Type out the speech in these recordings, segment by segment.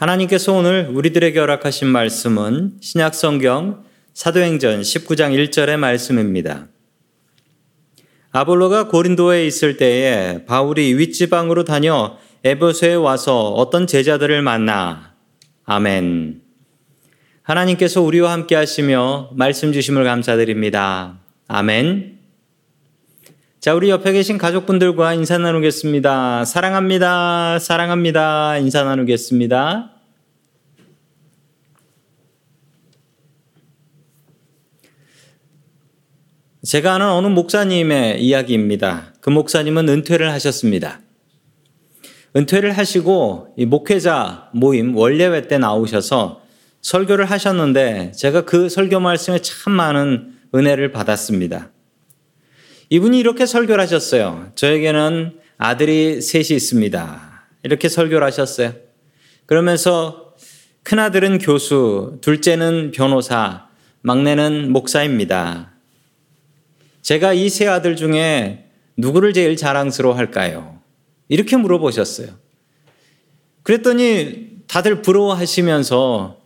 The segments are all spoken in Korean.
하나님께서 오늘 우리들에게 허락하신 말씀은 신약 성경 사도행전 19장 1절의 말씀입니다. 아볼로가 고린도에 있을 때에 바울이 윗지방으로 다녀 에베소에 와서 어떤 제자들을 만나 아멘. 하나님께서 우리와 함께 하시며 말씀 주심을 감사드립니다. 아멘. 자, 우리 옆에 계신 가족분들과 인사 나누겠습니다. 사랑합니다. 사랑합니다. 인사 나누겠습니다. 제가 아는 어느 목사님의 이야기입니다. 그 목사님은 은퇴를 하셨습니다. 은퇴를 하시고 이 목회자 모임 원래회 때 나오셔서 설교를 하셨는데 제가 그 설교 말씀에 참 많은 은혜를 받았습니다. 이분이 이렇게 설교를 하셨어요. 저에게는 아들이 셋이 있습니다. 이렇게 설교를 하셨어요. 그러면서 큰아들은 교수, 둘째는 변호사, 막내는 목사입니다. 제가 이 세 아들 중에 누구를 제일 자랑스러워 할까요? 이렇게 물어보셨어요. 그랬더니 다들 부러워하시면서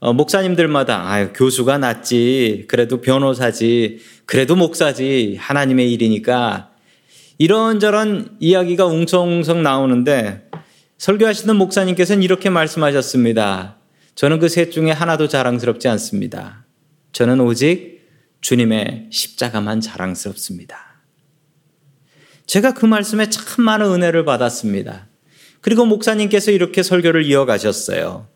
어, 목사님들마다 아유 교수가 낫지 그래도 변호사지 그래도 목사지 하나님의 일이니까 이런저런 이야기가 웅성웅성 나오는데 설교하시는 목사님께서는 이렇게 말씀하셨습니다. 저는 그 셋 중에 하나도 자랑스럽지 않습니다. 저는 오직 주님의 십자가만 자랑스럽습니다. 제가 그 말씀에 참 많은 은혜를 받았습니다. 그리고 목사님께서 이렇게 설교를 이어가셨어요.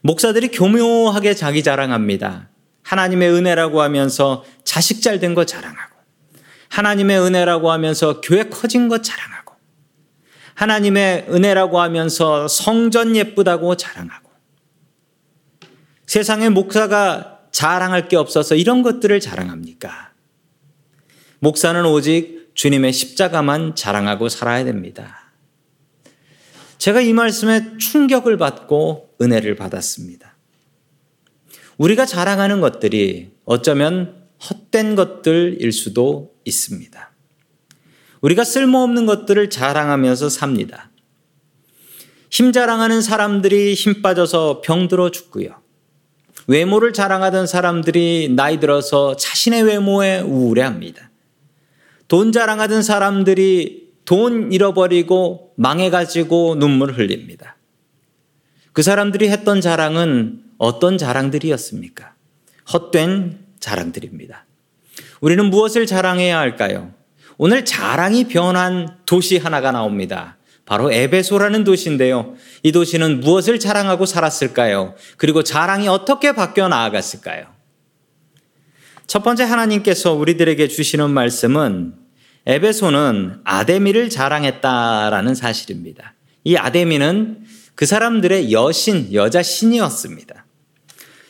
목사들이 교묘하게 자기 자랑합니다. 하나님의 은혜라고 하면서 자식 잘 된 거 자랑하고, 하나님의 은혜라고 하면서 교회 커진 거 자랑하고, 하나님의 은혜라고 하면서 성전 예쁘다고 자랑하고, 세상에 목사가 자랑할 게 없어서 이런 것들을 자랑합니까? 목사는 오직 주님의 십자가만 자랑하고 살아야 됩니다. 제가 이 말씀에 충격을 받고 은혜를 받았습니다. 우리가 자랑하는 것들이 어쩌면 헛된 것들일 수도 있습니다. 우리가 쓸모없는 것들을 자랑하면서 삽니다. 힘 자랑하는 사람들이 힘 빠져서 병들어 죽고요. 외모를 자랑하던 사람들이 나이 들어서 자신의 외모에 우울해합니다. 돈 자랑하던 사람들이 돈 잃어버리고 망해가지고 눈물 흘립니다. 그 사람들이 했던 자랑은 어떤 자랑들이었습니까? 헛된 자랑들입니다. 우리는 무엇을 자랑해야 할까요? 오늘 자랑이 변한 도시 하나가 나옵니다. 바로 에베소라는 도시인데요. 이 도시는 무엇을 자랑하고 살았을까요? 그리고 자랑이 어떻게 바뀌어 나아갔을까요? 첫 번째 하나님께서 우리들에게 주시는 말씀은 에베소는 아데미를 자랑했다라는 사실입니다. 이 아데미는 그 사람들의 여신, 여자 신이었습니다.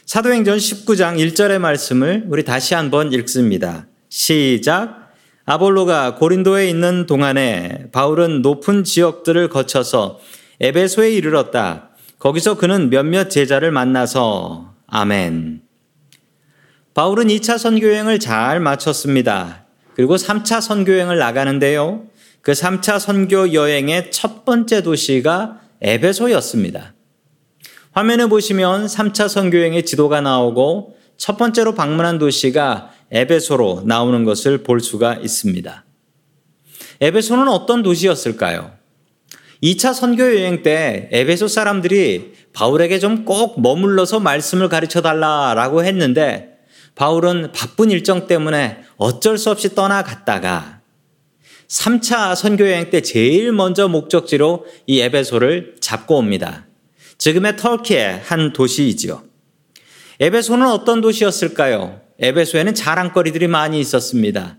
사도행전 19장 1절의 말씀을 우리 다시 한번 읽습니다. 시작. 아볼로가 고린도에 있는 동안에 바울은 높은 지역들을 거쳐서 에베소에 이르렀다. 거기서 그는 몇몇 제자를 만나서 아멘. 바울은 2차 선교여행을 잘 마쳤습니다. 그리고 3차 선교 여행을 나가는데요. 그 3차 선교 여행의 첫 번째 도시가 에베소였습니다. 화면에 보시면 3차 선교 여행의 지도가 나오고 첫 번째로 방문한 도시가 에베소로 나오는 것을 볼 수가 있습니다. 에베소는 어떤 도시였을까요? 2차 선교 여행 때 에베소 사람들이 바울에게 좀 꼭 머물러서 말씀을 가르쳐 달라라고 했는데 바울은 바쁜 일정 때문에 어쩔 수 없이 떠나갔다가 3차 선교 여행 때 제일 먼저 목적지로 이 에베소를 잡고 옵니다. 지금의 터키의 한 도시이지요. 에베소는 어떤 도시였을까요? 에베소에는 자랑거리들이 많이 있었습니다.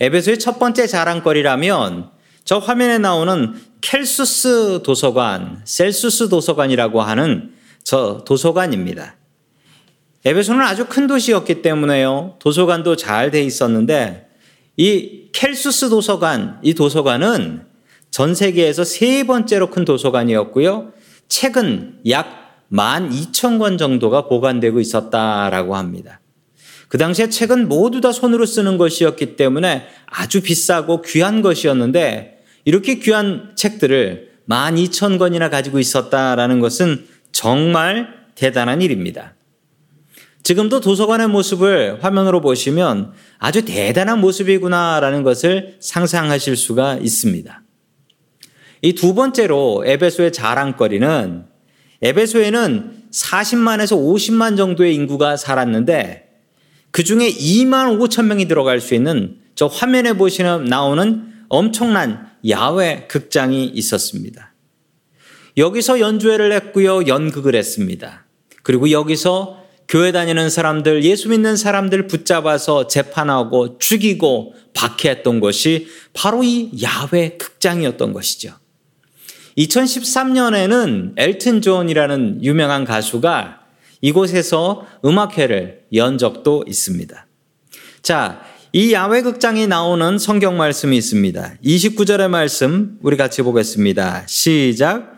에베소의 첫 번째 자랑거리라면 저 화면에 나오는 켈수스 도서관, 셀수스 도서관이라고 하는 저 도서관입니다. 에베소는 아주 큰 도시였기 때문에요. 도서관도 잘 돼 있었는데 이 켈수스 도서관, 이 도서관은 전 세계에서 세 번째로 큰 도서관이었고요. 책은 약 12,000권 정도가 보관되고 있었다라고 합니다. 그 당시에 책은 모두 다 손으로 쓰는 것이었기 때문에 아주 비싸고 귀한 것이었는데 이렇게 귀한 책들을 12,000권이나 가지고 있었다라는 것은 정말 대단한 일입니다. 지금도 도서관의 모습을 화면으로 보시면 아주 대단한 모습이구나라는 것을 상상하실 수가 있습니다. 이 두 번째로 에베소의 자랑거리는 에베소에는 40만에서 50만 정도의 인구가 살았는데 그 중에 2만 5천 명이 들어갈 수 있는 저 화면에 보시면 나오는 엄청난 야외 극장이 있었습니다. 여기서 연주회를 했고요. 연극을 했습니다. 그리고 여기서 교회 다니는 사람들, 예수 믿는 사람들 붙잡아서 재판하고 죽이고 박해했던 것이 바로 이 야외 극장이었던 것이죠. 2013년에는 엘튼 존이라는 유명한 가수가 이곳에서 음악회를 연 적도 있습니다. 자, 이 야외 극장이 나오는 성경 말씀이 있습니다. 29절의 말씀 우리 같이 보겠습니다. 시작.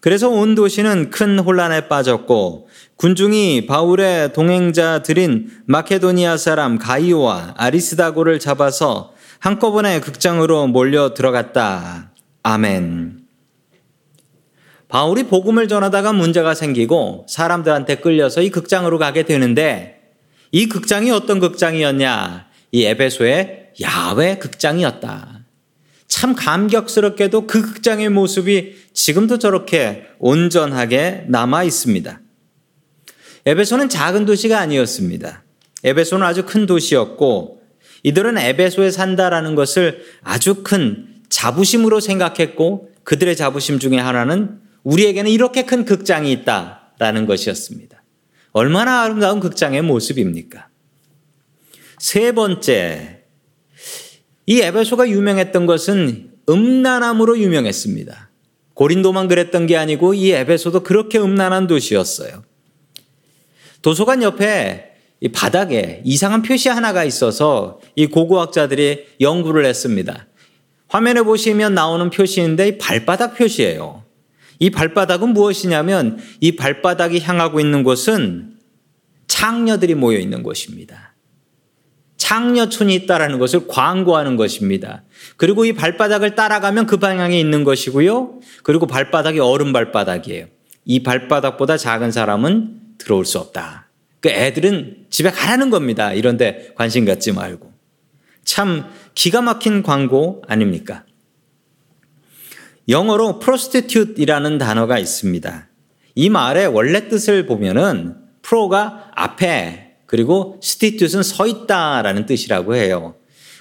그래서 온 도시는 큰 혼란에 빠졌고 군중이 바울의 동행자들인 마케도니아 사람 가이오와 아리스다고를 잡아서 한꺼번에 극장으로 몰려 들어갔다. 아멘. 바울이 복음을 전하다가 문제가 생기고 사람들한테 끌려서 이 극장으로 가게 되는데 이 극장이 어떤 극장이었냐? 이 에베소의 야외 극장이었다. 참 감격스럽게도 그 극장의 모습이 지금도 저렇게 온전하게 남아 있습니다. 에베소는 작은 도시가 아니었습니다. 에베소는 아주 큰 도시였고 이들은 에베소에 산다라는 것을 아주 큰 자부심으로 생각했고 그들의 자부심 중에 하나는 우리에게는 이렇게 큰 극장이 있다라는 것이었습니다. 얼마나 아름다운 극장의 모습입니까? 세 번째, 이 에베소가 유명했던 것은 음란함으로 유명했습니다. 고린도만 그랬던 게 아니고 이 에베소도 그렇게 음란한 도시였어요. 도서관 옆에 이 바닥에 이상한 표시 하나가 있어서 이 고고학자들이 연구를 했습니다. 화면에 보시면 나오는 표시인데 이 발바닥 표시예요. 이 발바닥은 무엇이냐면 이 발바닥이 향하고 있는 곳은 창녀들이 모여 있는 곳입니다. 창녀촌이 있다라는 것을 광고하는 것입니다. 그리고 이 발바닥을 따라가면 그 방향에 있는 것이고요. 그리고 발바닥이 얼음 발바닥이에요. 이 발바닥보다 작은 사람은 들어올 수 없다. 그 애들은 집에 가라는 겁니다. 이런데 관심 갖지 말고. 참 기가 막힌 광고 아닙니까? 영어로 prostitute이라는 단어가 있습니다. 이 말의 원래 뜻을 보면은 프로가 앞에 그리고 스티튜스는 서 있다라는 뜻이라고 해요.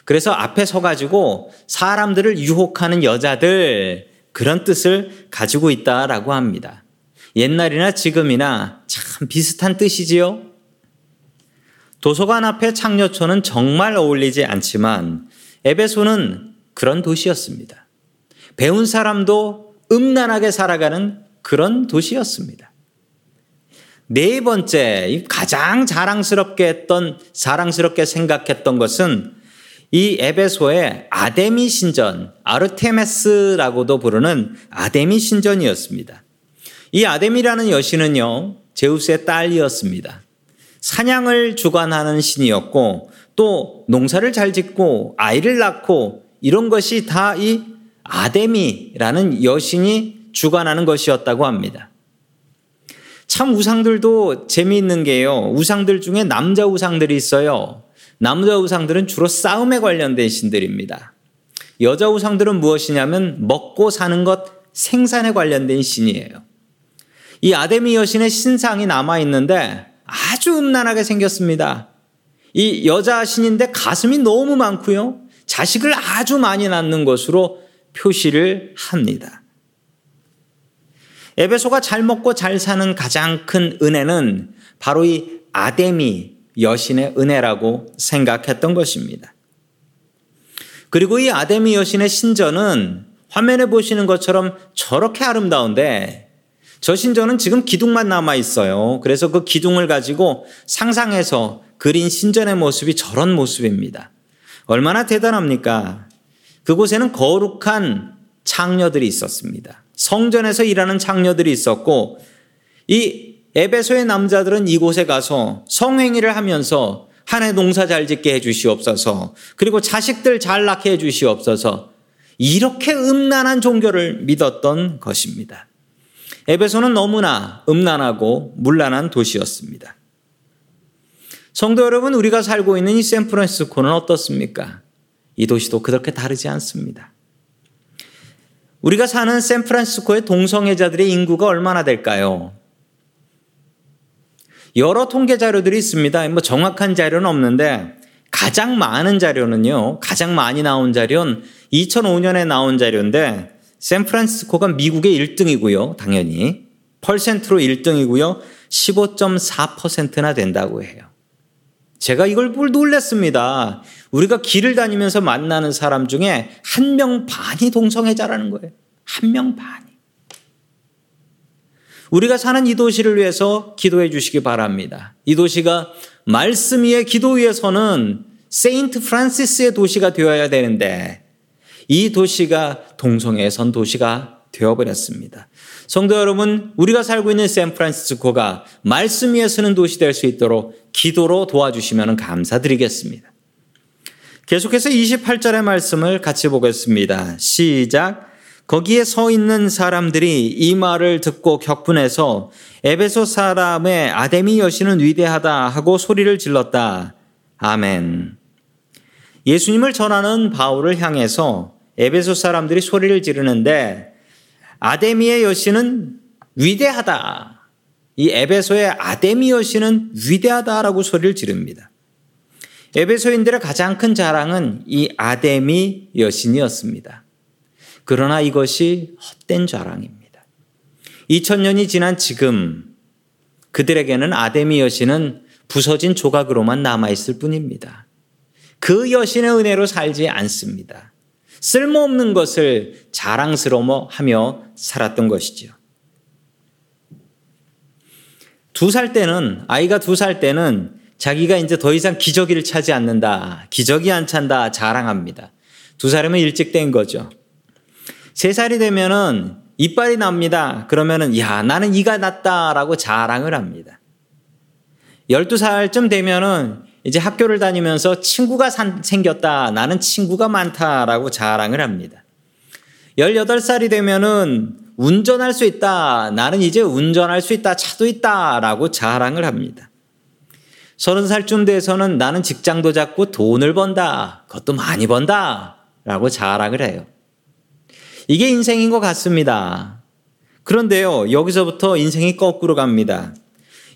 그래서 앞에 서 가지고 사람들을 유혹하는 여자들 그런 뜻을 가지고 있다라고 합니다. 옛날이나 지금이나 참 비슷한 뜻이지요. 도서관 앞에 창녀촌은 정말 어울리지 않지만 에베소는 그런 도시였습니다. 배운 사람도 음란하게 살아가는 그런 도시였습니다. 네 번째, 가장 자랑스럽게 했던, 자랑스럽게 생각했던 것은 이 에베소의 아데미 신전, 아르테메스라고도 부르는 아데미 신전이었습니다. 이 아데미라는 여신은요, 제우스의 딸이었습니다. 사냥을 주관하는 신이었고, 또 농사를 잘 짓고, 아이를 낳고, 이런 것이 다 이 아데미라는 여신이 주관하는 것이었다고 합니다. 참 우상들도 재미있는 게요. 우상들 중에 남자 우상들이 있어요. 남자 우상들은 주로 싸움에 관련된 신들입니다. 여자 우상들은 무엇이냐면 먹고 사는 것 생산에 관련된 신이에요. 이 아데미 여신의 신상이 남아 있는데 아주 음란하게 생겼습니다. 이 여자 신인데 가슴이 너무 많고요. 자식을 아주 많이 낳는 것으로 표시를 합니다. 에베소가 잘 먹고 잘 사는 가장 큰 은혜는 바로 이 아데미 여신의 은혜라고 생각했던 것입니다. 그리고 이 아데미 여신의 신전은 화면에 보시는 것처럼 저렇게 아름다운데 저 신전은 지금 기둥만 남아 있어요. 그래서 그 기둥을 가지고 상상해서 그린 신전의 모습이 저런 모습입니다. 얼마나 대단합니까? 그곳에는 거룩한 창녀들이 있었습니다. 성전에서 일하는 창녀들이 있었고 이 에베소의 남자들은 이곳에 가서 성행위를 하면서 한 해 농사 잘 짓게 해 주시옵소서. 그리고 자식들 잘 낳게 해 주시옵소서. 이렇게 음란한 종교를 믿었던 것입니다. 에베소는 너무나 음란하고 문란한 도시였습니다. 성도 여러분, 우리가 살고 있는 이 샌프란시스코는 어떻습니까? 이 도시도 그렇게 다르지 않습니다. 우리가 사는 샌프란시스코의 동성애자들의 인구가 얼마나 될까요? 여러 통계 자료들이 있습니다. 뭐 정확한 자료는 없는데 가장 많은 자료는요. 가장 많이 나온 자료는 2005년에 나온 자료인데 샌프란시스코가 미국의 1등이고요. 당연히 퍼센트로 1등이고요. 15.4%나 된다고 해요. 제가 이걸 볼 놀랐습니다. 우리가 길을 다니면서 만나는 사람 중에 한 명 반이 동성애자라는 거예요. 한 명 반이. 우리가 사는 이 도시를 위해서 기도해 주시기 바랍니다. 이 도시가 말씀 위에 기도 위에서는 세인트 프란시스의 도시가 되어야 되는데 이 도시가 동성애 선 도시가 되어버렸습니다. 성도 여러분, 우리가 살고 있는 샌프란시스코가 말씀 위에 서는 도시 될 수 있도록 기도로 도와주시면 감사드리겠습니다. 계속해서 28절의 말씀을 같이 보겠습니다. 시작. 거기에 서 있는 사람들이 이 말을 듣고 격분해서 에베소 사람의 아데미 여신은 위대하다 하고 소리를 질렀다. 아멘. 예수님을 전하는 바울을 향해서 에베소 사람들이 소리를 지르는데 아데미의 여신은 위대하다. 이 에베소의 아데미 여신은 위대하다라고 소리를 지릅니다. 에베소인들의 가장 큰 자랑은 이 아데미 여신이었습니다. 그러나 이것이 헛된 자랑입니다. 2000년이 지난 지금 그들에게는 아데미 여신은 부서진 조각으로만 남아있을 뿐입니다. 그 여신의 은혜로 살지 않습니다. 쓸모없는 것을 자랑스러워하며 살았던 것이지요. 두 살 때는, 아이가 두 살 때는 자기가 이제 더 이상 기저귀를 차지 않는다. 기저귀 안 찬다. 자랑합니다. 두 살이면 일찍 된 거죠. 세 살이 되면은 이빨이 납니다. 그러면은, 야, 나는 이가 났다라고 자랑을 합니다. 12살쯤 되면은 이제 학교를 다니면서 친구가 생겼다. 나는 친구가 많다라고 자랑을 합니다. 18살이 되면은 운전할 수 있다. 나는 이제 운전할 수 있다. 차도 있다 라고 자랑을 합니다. 30살쯤 돼서는 나는 직장도 잡고 돈을 번다. 그것도 많이 번다. 라고 자랑을 해요. 이게 인생인 것 같습니다. 그런데요, 여기서부터 인생이 거꾸로 갑니다.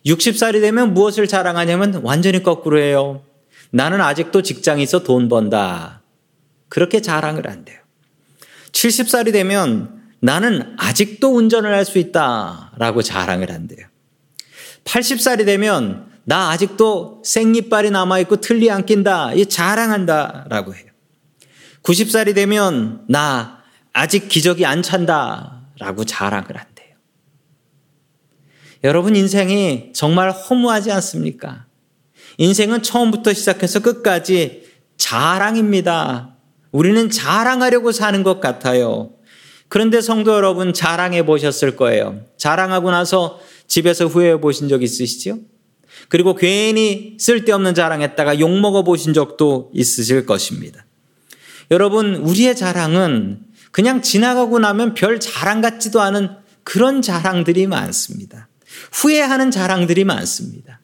60살이 되면 무엇을 자랑하냐면 완전히 거꾸로 해요. 나는 아직도 있어 돈 번다. 그렇게 자랑을 한대요. 70살이 되면 나는 아직도 운전을 할 수 있다. 라고 자랑을 한대요. 80살이 되면 나 아직도 생이빨이 남아있고 틀리 안 낀다. 이 자랑한다. 라고 해요. 90살이 되면 나 아직 기적이 안 찬다. 라고 자랑을 한다. 여러분 인생이 정말 허무하지 않습니까? 인생은 처음부터 시작해서 끝까지 자랑입니다. 우리는 자랑하려고 사는 것 같아요. 그런데 성도 여러분 자랑해 보셨을 거예요. 자랑하고 나서 집에서 후회해 보신 적 있으시죠? 그리고 괜히 쓸데없는 자랑했다가 욕먹어 보신 적도 있으실 것입니다. 여러분, 우리의 자랑은 그냥 지나가고 나면 별 자랑 같지도 않은 그런 자랑들이 많습니다. 후회하는 자랑들이 많습니다.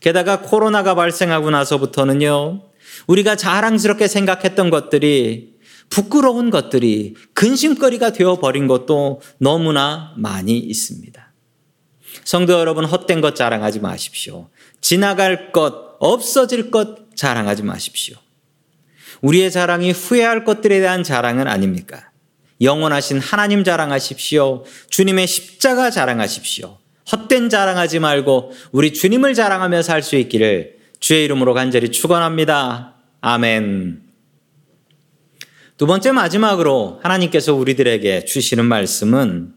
게다가 코로나가 발생하고 나서부터는요, 우리가 자랑스럽게 생각했던 것들이 부끄러운 것들이 근심거리가 되어버린 것도 너무나 많이 있습니다. 성도 여러분, 헛된 것 자랑하지 마십시오. 지나갈 것, 없어질 것 자랑하지 마십시오. 우리의 자랑이 후회할 것들에 대한 자랑은 아닙니까? 영원하신 하나님 자랑하십시오. 주님의 십자가 자랑하십시오. 헛된 자랑하지 말고 우리 주님을 자랑하며 살 수 있기를 주의 이름으로 간절히 축원합니다. 아멘. 두 번째 마지막으로 하나님께서 우리들에게 주시는 말씀은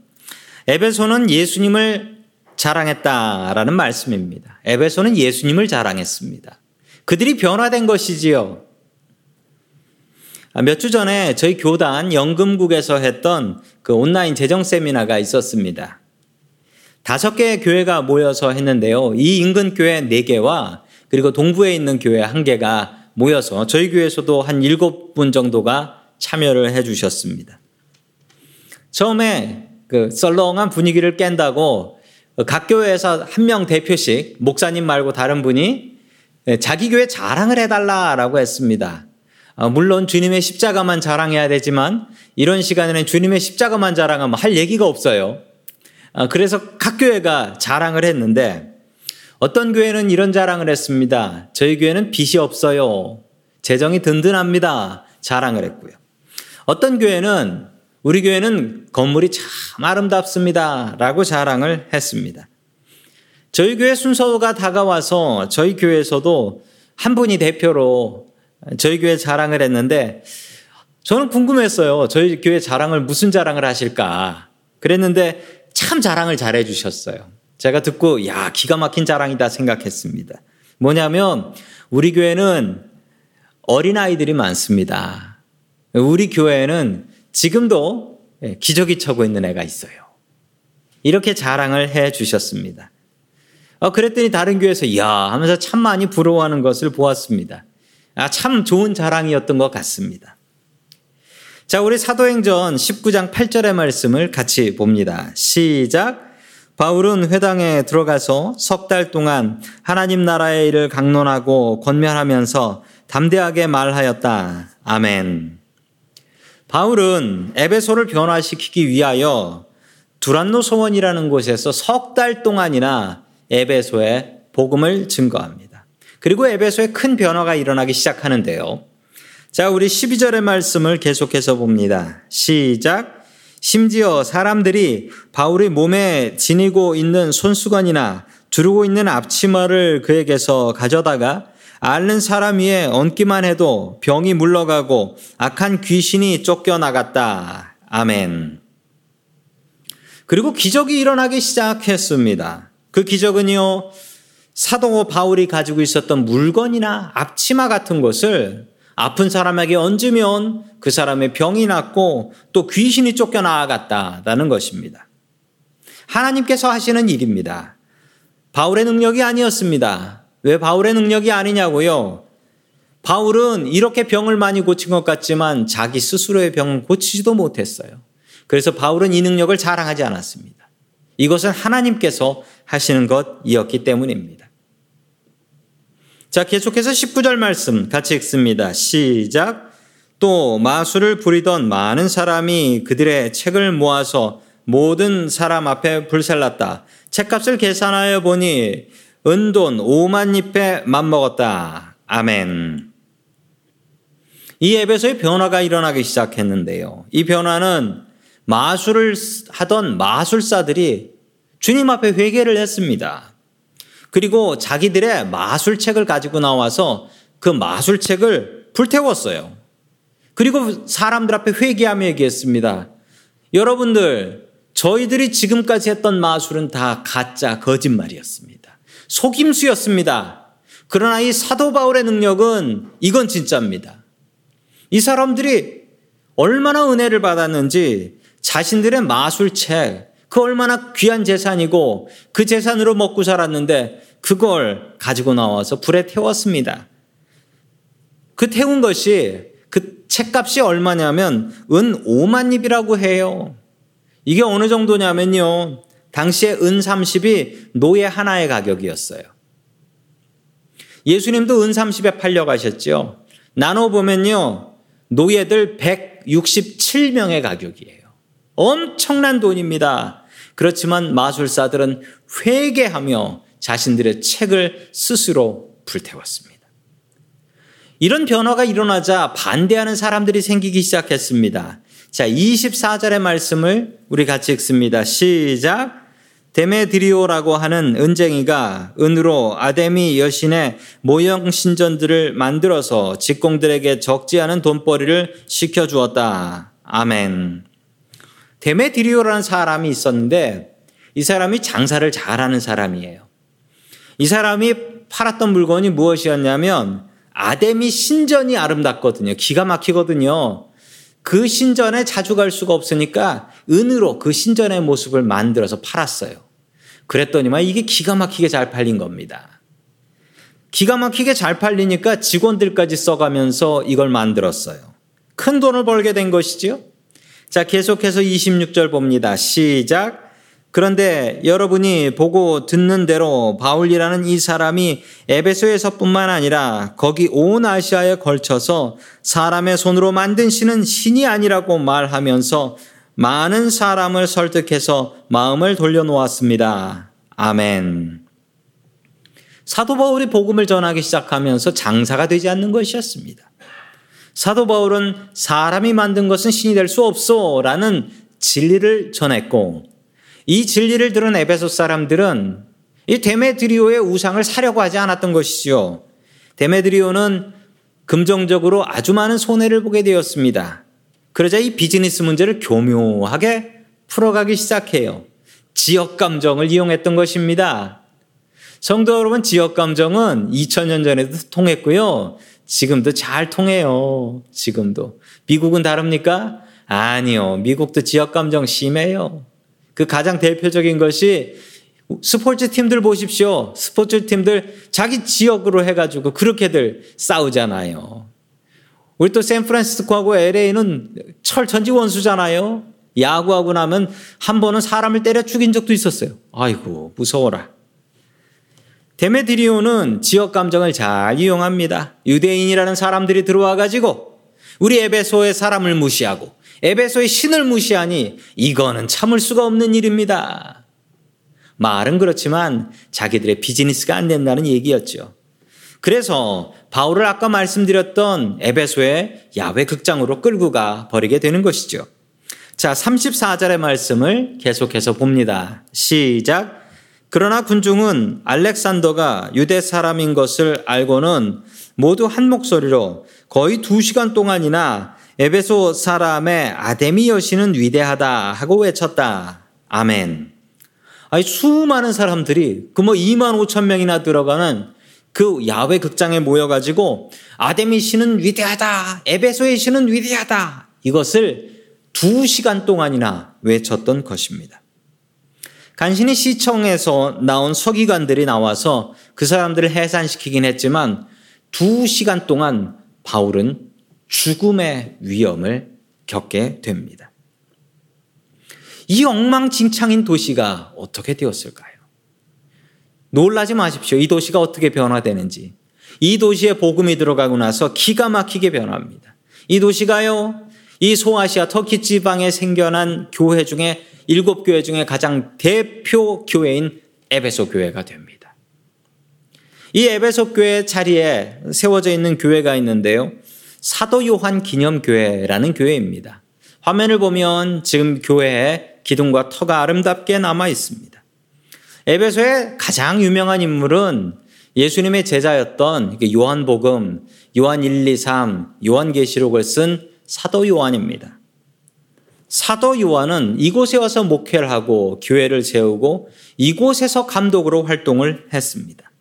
에베소는 예수님을 자랑했다라는 말씀입니다. 에베소는 예수님을 자랑했습니다. 그들이 변화된 것이지요. 몇 주 전에 저희 교단 연금국에서 했던 그 온라인 재정 세미나가 있었습니다. 다섯 개의 교회가 모여서 했는데요. 이 인근 교회 네 개와 그리고 동부에 있는 교회 한 개가 모여서 저희 교회에서도 한 일곱 분 정도가 참여를 해 주셨습니다. 처음에 그 썰렁한 분위기를 깬다고 각 교회에서 한 명 대표씩 목사님 말고 다른 분이 자기 교회 자랑을 해달라라고 했습니다. 어, 물론 주님의 십자가만 자랑해야 되지만 이런 시간에는 주님의 십자가만 자랑하면 할 얘기가 없어요. 어, 그래서 각 교회가 자랑을 했는데 어떤 교회는 이런 자랑을 했습니다. 저희 교회는 빚이 없어요. 재정이 든든합니다. 자랑을 했고요. 어떤 교회는 우리 교회는 건물이 참 아름답습니다. 라고 자랑을 했습니다. 저희 교회 순서가 다가와서 저희 교회에서도 한 분이 대표로 저희 교회 자랑을 했는데 저는 궁금했어요. 저희 교회 자랑을 무슨 자랑을 하실까? 그랬는데 참 자랑을 잘해 주셨어요. 제가 듣고 야, 기가 막힌 자랑이다 생각했습니다. 뭐냐면 우리 교회는 어린 아이들이 많습니다. 우리 교회에는 지금도 기저귀 차고 있는 애가 있어요. 이렇게 자랑을 해 주셨습니다. 어, 그랬더니 다른 교회에서 야 하면서 참 많이 부러워하는 것을 보았습니다. 아, 참 좋은 자랑이었던 것 같습니다. 자, 우리 사도행전 19장 8절의 말씀을 같이 봅니다. 시작. 바울은 회당에 들어가서 석 달 동안 하나님 나라의 일을 강론하고 권면하면서 담대하게 말하였다. 아멘. 바울은 에베소를 변화시키기 위하여 두란노 소원이라는 곳에서 석 달 동안이나 에베소에 복음을 증거합니다. 그리고 에베소에 큰 변화가 일어나기 시작하는데요. 자, 우리 12절의 말씀을 계속해서 봅니다. 시작. 심지어 사람들이 바울의 몸에 지니고 있는 손수건이나 두르고 있는 앞치마를 그에게서 가져다가 앓는 사람 위에 얹기만 해도 병이 물러가고 악한 귀신이 쫓겨나갔다. 아멘. 그리고 기적이 일어나기 시작했습니다. 그 기적은요, 사도 바울이 가지고 있었던 물건이나 앞치마 같은 것을 아픈 사람에게 얹으면 그 사람의 병이 낫고 또 귀신이 쫓겨나갔다라는 것입니다. 하나님께서 하시는 일입니다. 바울의 능력이 아니었습니다. 왜 바울의 능력이 아니냐고요? 바울은 이렇게 병을 많이 고친 것 같지만 자기 스스로의 병을 고치지도 못했어요. 그래서 바울은 이 능력을 자랑하지 않았습니다. 이것은 하나님께서 하시는 것이었기 때문입니다. 자, 계속해서 19절 말씀 같이 읽습니다. 시작. 또 마술을 부리던 많은 사람이 그들의 책을 모아서 모든 사람 앞에 불살랐다. 책값을 계산하여 보니 은돈 5만 잎에 맘먹었다. 아멘. 이 에베소의 변화가 일어나기 시작했는데요. 이 변화는 마술을 하던 마술사들이 주님 앞에 회개를 했습니다. 그리고 자기들의 마술책을 가지고 나와서 그 마술책을 불태웠어요. 그리고 사람들 앞에 회개하며 얘기했습니다. 여러분들, 저희들이 지금까지 했던 마술은 다 가짜 거짓말이었습니다. 속임수였습니다. 그러나 이 사도 바울의 능력은 이건 진짜입니다. 이 사람들이 얼마나 은혜를 받았는지 자신들의 마술책, 그 얼마나 귀한 재산이고 그 재산으로 먹고 살았는데 그걸 가지고 나와서 불에 태웠습니다. 그 태운 것이 그 책값이 얼마냐면 은 5만 입이라고 해요. 이게 어느 정도냐면요. 당시에 은 30이 노예 하나의 가격이었어요. 예수님도 은 30에 팔려가셨죠. 나눠보면요. 노예들 167명의 가격이에요. 엄청난 돈입니다. 그렇지만 마술사들은 회개하며 자신들의 책을 스스로 불태웠습니다. 이런 변화가 일어나자 반대하는 사람들이 생기기 시작했습니다. 자, 24절의 말씀을 우리 같이 읽습니다. 시작. 데메드리오라고 하는 은쟁이가 은으로 아데미 여신의 모형 신전들을 만들어서 직공들에게 적지 않은 돈벌이를 시켜 주었다. 아멘. 데메드리오라는 사람이 있었는데 이 사람이 장사를 잘하는 사람이에요. 이 사람이 팔았던 물건이 무엇이었냐면 아데미 신전이 아름답거든요. 기가 막히거든요. 그 신전에 자주 갈 수가 없으니까 은으로 그 신전의 모습을 만들어서 팔았어요. 그랬더니만 이게 기가 막히게 잘 팔린 겁니다. 기가 막히게 잘 팔리니까 직원들까지 써가면서 이걸 만들었어요. 큰 돈을 벌게 된 것이지요. 자, 계속해서 26절 봅니다. 시작. 그런데 여러분이 보고 듣는 대로 바울이라는 이 사람이 에베소에서뿐만 아니라 거기 온 아시아에 걸쳐서 사람의 손으로 만든 신은 신이 아니라고 말하면서 많은 사람을 설득해서 마음을 돌려놓았습니다. 아멘. 사도 바울이 복음을 전하기 시작하면서 장사가 되지 않는 것이었습니다. 사도 바울은 사람이 만든 것은 신이 될 수 없어 라는 진리를 전했고 이 진리를 들은 에베소 사람들은 이 데메드리오의 우상을 사려고 하지 않았던 것이지요. 데메드리오는 금정적으로 아주 많은 손해를 보게 되었습니다. 그러자 이 비즈니스 문제를 교묘하게 풀어가기 시작해요. 지역 감정을 이용했던 것입니다. 성도 여러분, 지역 감정은 2000년 전에도 통했고요. 지금도 잘 통해요. 지금도. 미국은 다릅니까? 아니요. 미국도 지역 감정 심해요. 그 가장 대표적인 것이 스포츠 팀들 보십시오. 스포츠 팀들 자기 지역으로 해가지고 그렇게들 싸우잖아요. 우리 또 샌프란시스코하고 LA는 철천지 원수잖아요. 야구하고 나면 한 번은 사람을 때려 죽인 적도 있었어요. 아이고, 무서워라. 데메드리오는 지역 감정을 잘 이용합니다. 유대인이라는 사람들이 들어와 가지고 우리 에베소의 사람을 무시하고 에베소의 신을 무시하니 이거는 참을 수가 없는 일입니다. 말은 그렇지만 자기들의 비즈니스가 안 된다는 얘기였죠. 그래서 바울을 아까 말씀드렸던 에베소의 야외 극장으로 끌고 가 버리게 되는 것이죠. 자, 34절의 말씀을 계속해서 봅니다. 시작. 그러나 군중은 알렉산더가 유대 사람인 것을 알고는 모두 한 목소리로 거의 두 시간 동안이나 에베소 사람의 아데미 여신은 위대하다 하고 외쳤다. 아멘. 아니, 수많은 사람들이 그 뭐 2만 5천 명이나 들어가는 그 야외 극장에 모여가지고 아데미 신은 위대하다. 에베소의 신은 위대하다. 이것을 두 시간 동안이나 외쳤던 것입니다. 간신히 시청에서 나온 서기관들이 나와서 그 사람들을 해산시키긴 했지만 두 시간 동안 바울은 죽음의 위험을 겪게 됩니다. 이 엉망진창인 도시가 어떻게 되었을까요? 놀라지 마십시오. 이 도시가 어떻게 변화되는지. 이 도시에 복음이 들어가고 나서 기가 막히게 변합니다. 이 도시가요, 이 소아시아 터키 지방에 생겨난 교회 중에 일곱 교회 중에 가장 대표 교회인 에베소 교회가 됩니다. 이 에베소 교회 자리에 세워져 있는 교회가 있는데요. 사도 요한 기념교회라는 교회입니다. 화면을 보면 지금 교회에 기둥과 터가 아름답게 남아 있습니다. 에베소의 가장 유명한 인물은 예수님의 제자였던 요한복음, 요한 1, 2, 3, 요한계시록을 쓴 사도 요한입니다. 사도 요한은 이곳에 와서 목회를 하고 교회를 세우고 이곳에서 감독으로 활동을 했습니다.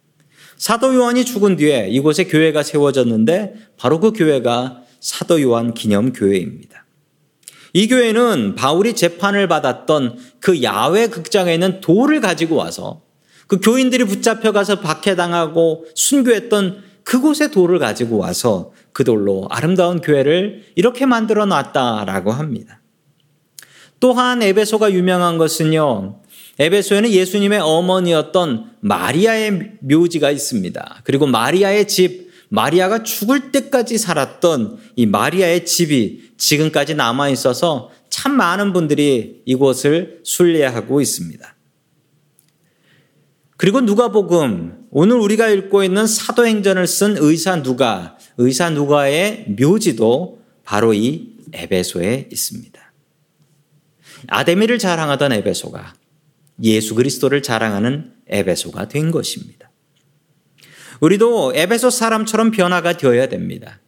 사도 요한이 죽은 뒤에 이곳에 교회가 세워졌는데 바로 그 교회가 사도 요한 기념 교회입니다. 이 교회는 바울이 재판을 받았던 그 야외 극장에 있는 돌을 가지고 와서 그 교인들이 붙잡혀 가서 박해당하고 순교했던 그곳의 돌을 가지고 와서 그 돌로 아름다운 교회를 이렇게 만들어 놨다라고 합니다. 또한 에베소가 유명한 것은요, 에베소에는 예수님의 어머니였던 마리아의 묘지가 있습니다. 그리고 마리아의 집, 마리아가 죽을 때까지 살았던 이 마리아의 집이 지금까지 남아 있어서 참 많은 분들이 이곳을 순례하고 있습니다. 그리고 누가복음 오늘 우리가 읽고 있는 사도행전을 쓴 의사 누가 의사 누가의 묘지도 바로 이 에베소에 있습니다. 아데미를 자랑하던 에베소가 예수 그리스도를 자랑하는 에베소가 된 것입니다. 우리도 에베소 사람처럼 변화가 되어야 됩니다.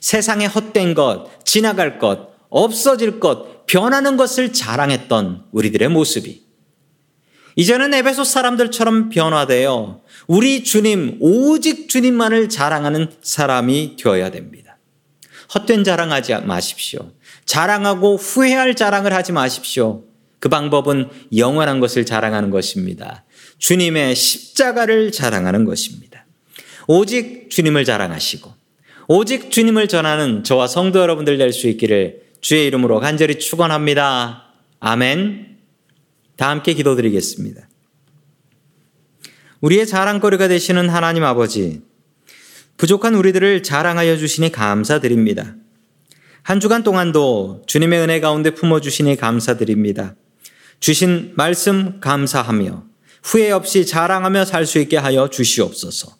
세상에 헛된 것, 지나갈 것, 없어질 것, 변하는 것을 자랑했던 우리들의 모습이 이제는 에베소 사람들처럼 변화되어 우리 주님, 오직 주님만을 자랑하는 사람이 되어야 됩니다. 헛된 자랑하지 마십시오. 자랑하고 후회할 자랑을 하지 마십시오. 그 방법은 영원한 것을 자랑하는 것입니다. 주님의 십자가를 자랑하는 것입니다. 오직 주님을 자랑하시고 오직 주님을 전하는 저와 성도 여러분들 될 수 있기를 주의 이름으로 간절히 축원합니다. 아멘. 다 함께 기도드리겠습니다. 우리의 자랑거리가 되시는 하나님 아버지, 부족한 우리들을 자랑하여 주시니 감사드립니다. 한 주간 동안도 주님의 은혜 가운데 품어주시니 감사드립니다. 주신 말씀 감사하며 후회 없이 자랑하며 살 수 있게 하여 주시옵소서.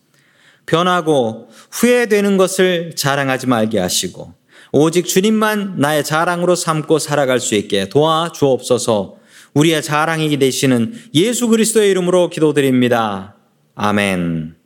변하고 후회되는 것을 자랑하지 말게 하시고 오직 주님만 나의 자랑으로 삼고 살아갈 수 있게 도와주옵소서. 우리의 자랑이 되시는 예수 그리스도의 이름으로 기도드립니다. 아멘.